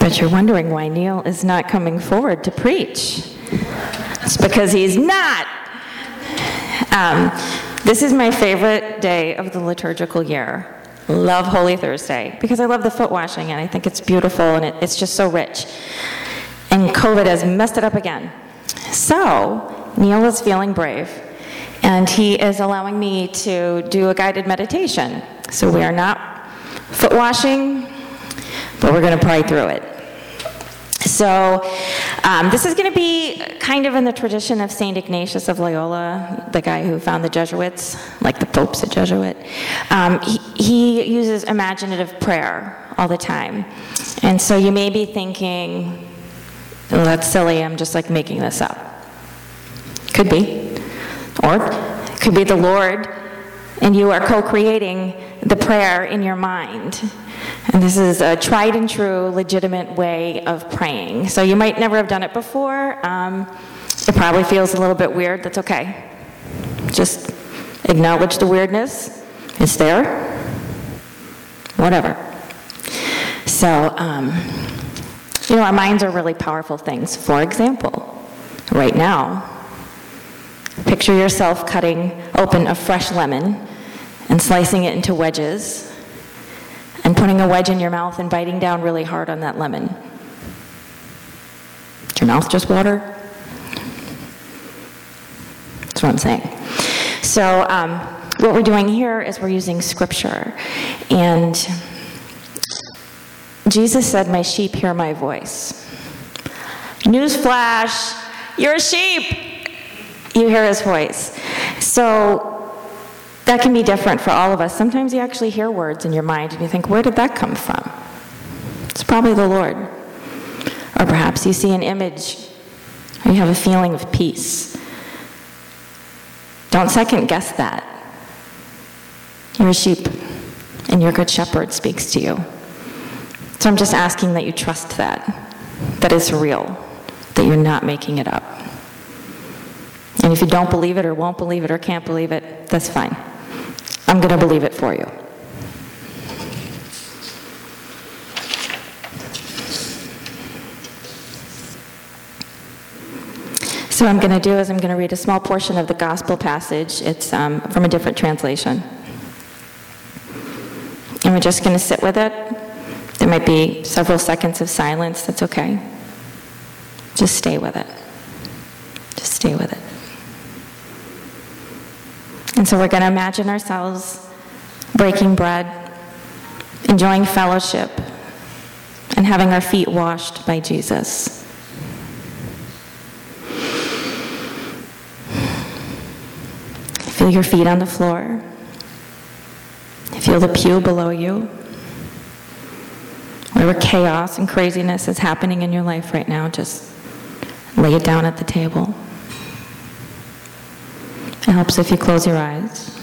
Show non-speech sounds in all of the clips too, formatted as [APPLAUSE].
Bet you're wondering why Neil is not coming forward to preach. It's because he's not. Um, this is my favorite day of the liturgical year. Love Holy Thursday because I love the foot washing and I think it's beautiful and it, it's just so rich. And COVID has messed it up again. So, Neil is feeling brave and he is allowing me to do a guided meditation. So, we are not foot washing, but we're going to pray through it. So, um, this is going to be kind of in the tradition of St. Ignatius of Loyola, the guy who found the Jesuits, like the Pope's a Jesuit. Um, he, he uses imaginative prayer all the time. And so you may be thinking, well, that's silly, I'm just like making this up. Could be. Or could be the Lord, and you are co creating the prayer in your mind. And this is a tried and true, legitimate way of praying. So you might never have done it before. Um, it probably feels a little bit weird. That's okay. Just acknowledge the weirdness. It's there. Whatever. So, um, you know, our minds are really powerful things. For example, right now, picture yourself cutting open a fresh lemon and slicing it into wedges and putting a wedge in your mouth and biting down really hard on that lemon. Did your mouth just water? That's what I'm saying. So, um, what we're doing here is we're using scripture. And Jesus said, My sheep hear my voice. Newsflash, you're a sheep. You hear his voice. So, that can be different for all of us. Sometimes you actually hear words in your mind and you think, where did that come from? It's probably the Lord. Or perhaps you see an image or you have a feeling of peace. Don't second guess that. You're a sheep, and your good shepherd speaks to you. So I'm just asking that you trust that, that it's real, that you're not making it up. And if you don't believe it, or won't believe it, or can't believe it, that's fine. I'm going to believe it for you. So, what I'm going to do is I'm going to read a small portion of the gospel passage. It's um, from a different translation. And we're just going to sit with it. There might be several seconds of silence. That's okay. Just stay with it. Just stay with it. And so we're going to imagine ourselves breaking bread, enjoying fellowship, and having our feet washed by Jesus. Feel your feet on the floor. Feel the pew below you. Whatever chaos and craziness is happening in your life right now, just lay it down at the table. It helps if you close your eyes.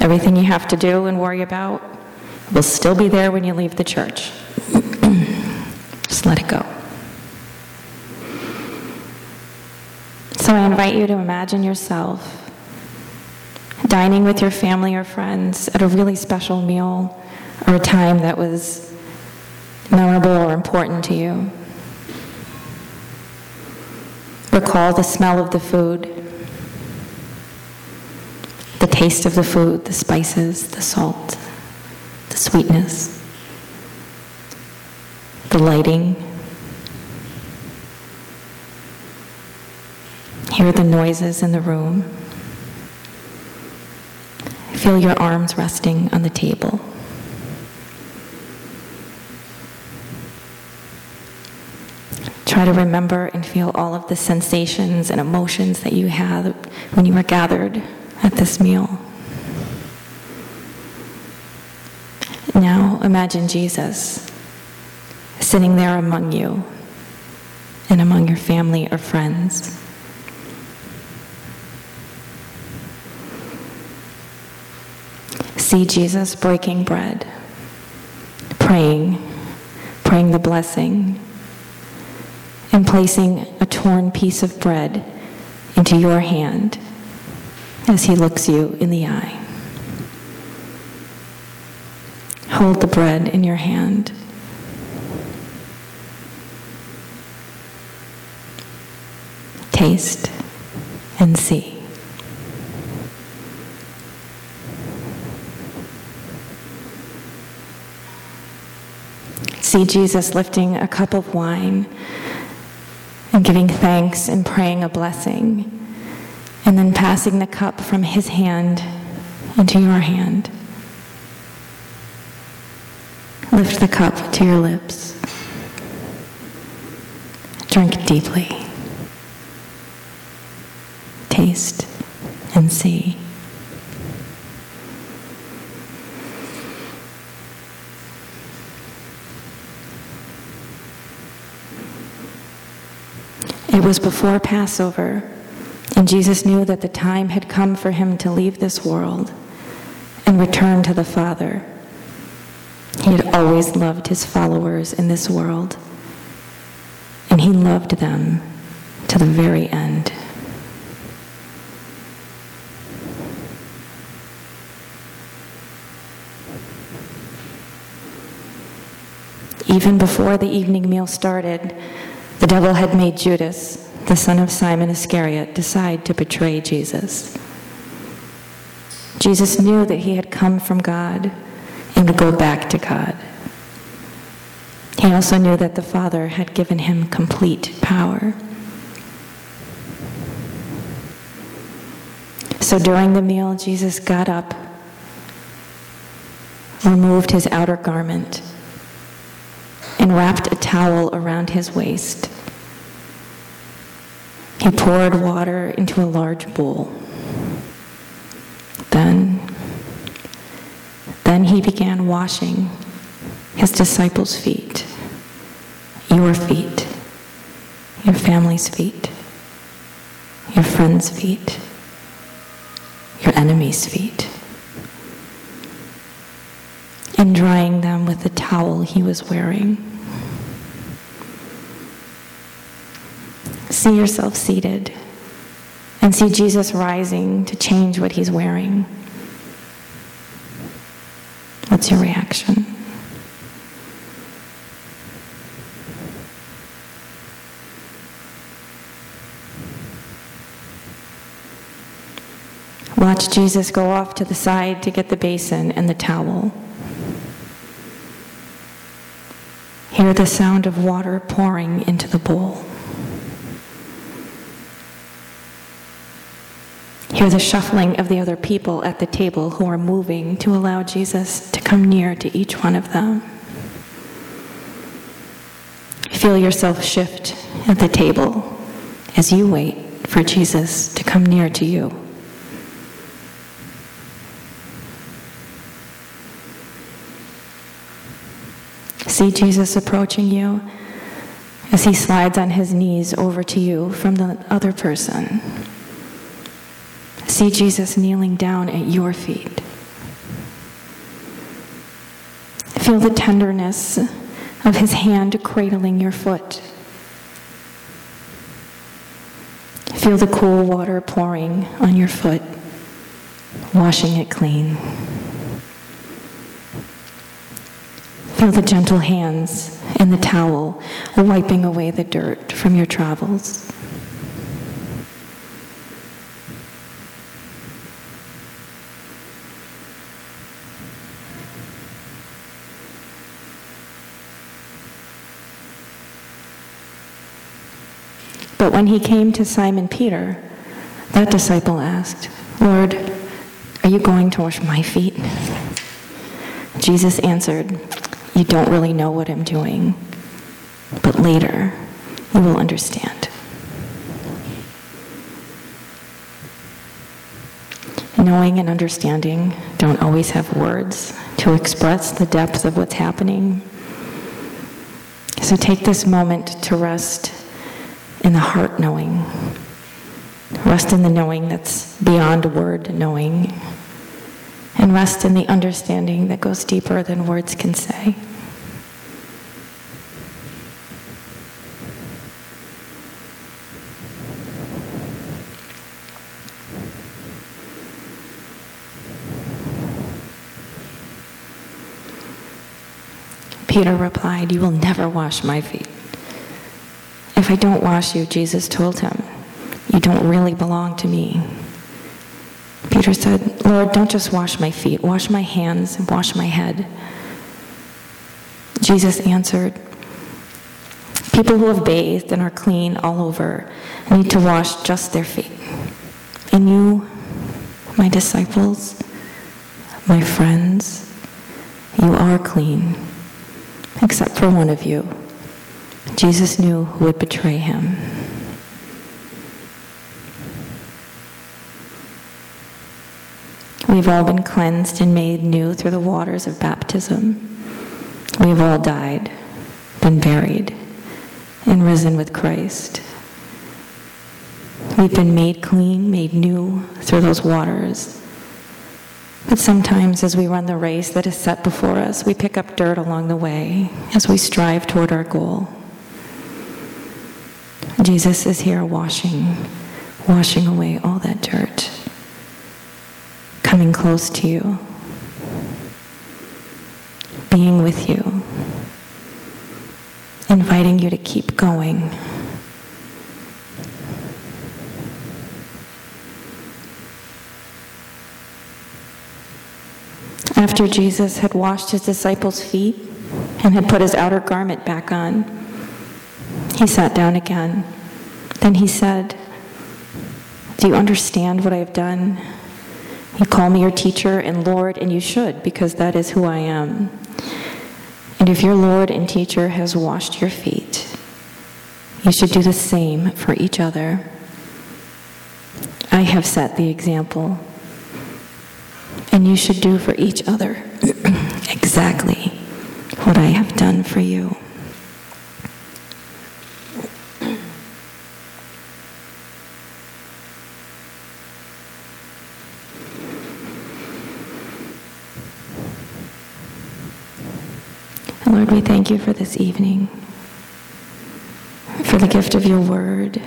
Everything you have to do and worry about will still be there when you leave the church. [CLEARS THROAT] Just let it go. So I invite you to imagine yourself dining with your family or friends at a really special meal or a time that was memorable or important to you. Recall the smell of the food, the taste of the food, the spices, the salt, the sweetness, the lighting. Hear the noises in the room. Feel your arms resting on the table. Try to remember and feel all of the sensations and emotions that you had when you were gathered at this meal. Now imagine Jesus sitting there among you and among your family or friends. See Jesus breaking bread, praying, praying the blessing and placing a torn piece of bread into your hand as he looks you in the eye. hold the bread in your hand. Taste and see. See Jesus lifting a cup of wine and giving thanks and praying a blessing, and then passing the cup from his hand into your hand. Lift the cup to your lips. Drink deeply. Taste and see. It was before Passover, and Jesus knew that the time had come for him to leave this world and return to the Father. He had always loved his followers in this world, and he loved them to the very end. Even before the evening meal started, the devil had made Judas, the son of Simon Iscariot, decide to betray Jesus. Jesus knew that he had come from God and would go back to God. He also knew that the Father had given him complete power. So during the meal, Jesus got up, removed his outer garment, and wrapped a towel around his waist. He poured water into a large bowl. Then, then he began washing his disciples' feet, your feet, your family's feet, your friends' feet, your enemies' feet, and drying them with the towel he was wearing. See yourself seated and see Jesus rising to change what he's wearing. What's your reaction? Watch Jesus go off to the side to get the basin and the towel. Hear the sound of water pouring into the bowl. Hear the shuffling of the other people at the table who are moving to allow Jesus to come near to each one of them. Feel yourself shift at the table as you wait for Jesus to come near to you. See Jesus approaching you as he slides on his knees over to you from the other person. See Jesus kneeling down at your feet. Feel the tenderness of his hand cradling your foot. Feel the cool water pouring on your foot, washing it clean. Feel the gentle hands in the towel wiping away the dirt from your travels. But when he came to Simon Peter, that disciple asked, Lord, are you going to wash my feet? Jesus answered, You don't really know what I'm doing, but later you will understand. Knowing and understanding don't always have words to express the depth of what's happening. So take this moment to rest in the heart knowing. Rest in the knowing that's beyond word knowing. And rest in the understanding that goes deeper than words can say. Peter replied, You will never wash my feet. If I don't wash you, Jesus told him, you don't really belong to me. Peter said, Lord, don't just wash my feet, wash my hands and wash my head. Jesus answered, People who have bathed and are clean all over need to wash just their feet. And you, my disciples, my friends, you are clean, except for one of you. Jesus knew who would betray him. We've all been cleansed and made new through the waters of baptism. We've all died, been buried, and risen with Christ. We've been made clean, made new through those waters. But sometimes, as we run the race that is set before us, we pick up dirt along the way as we strive toward our goal. Jesus is here washing, washing away all that dirt coming close to you, being with you, inviting you to keep going. After Jesus had washed his disciples' feet and had put his outer garment back on, he sat down again. Then he said, Do you understand what I have done? You call me your teacher and Lord, and you should, because that is who I am. And if your Lord and teacher has washed your feet, you should do the same for each other. I have set the example, and you should do for each other [CLEARS THROAT] exactly what I have done for you. Lord, we thank you for this evening, for the gift of your word,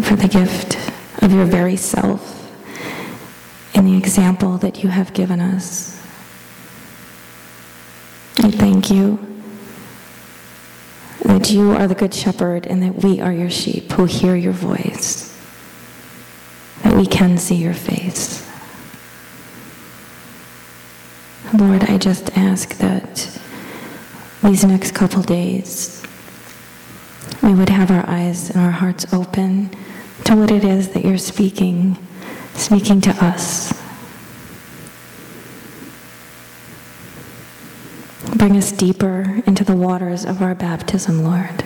for the gift of your very self, and the example that you have given us. I thank you that you are the good shepherd and that we are your sheep who hear your voice, that we can see your face. Lord, I just ask that these next couple days, we would have our eyes and our hearts open to what it is that you're speaking, speaking to us. Bring us deeper into the waters of our baptism, Lord.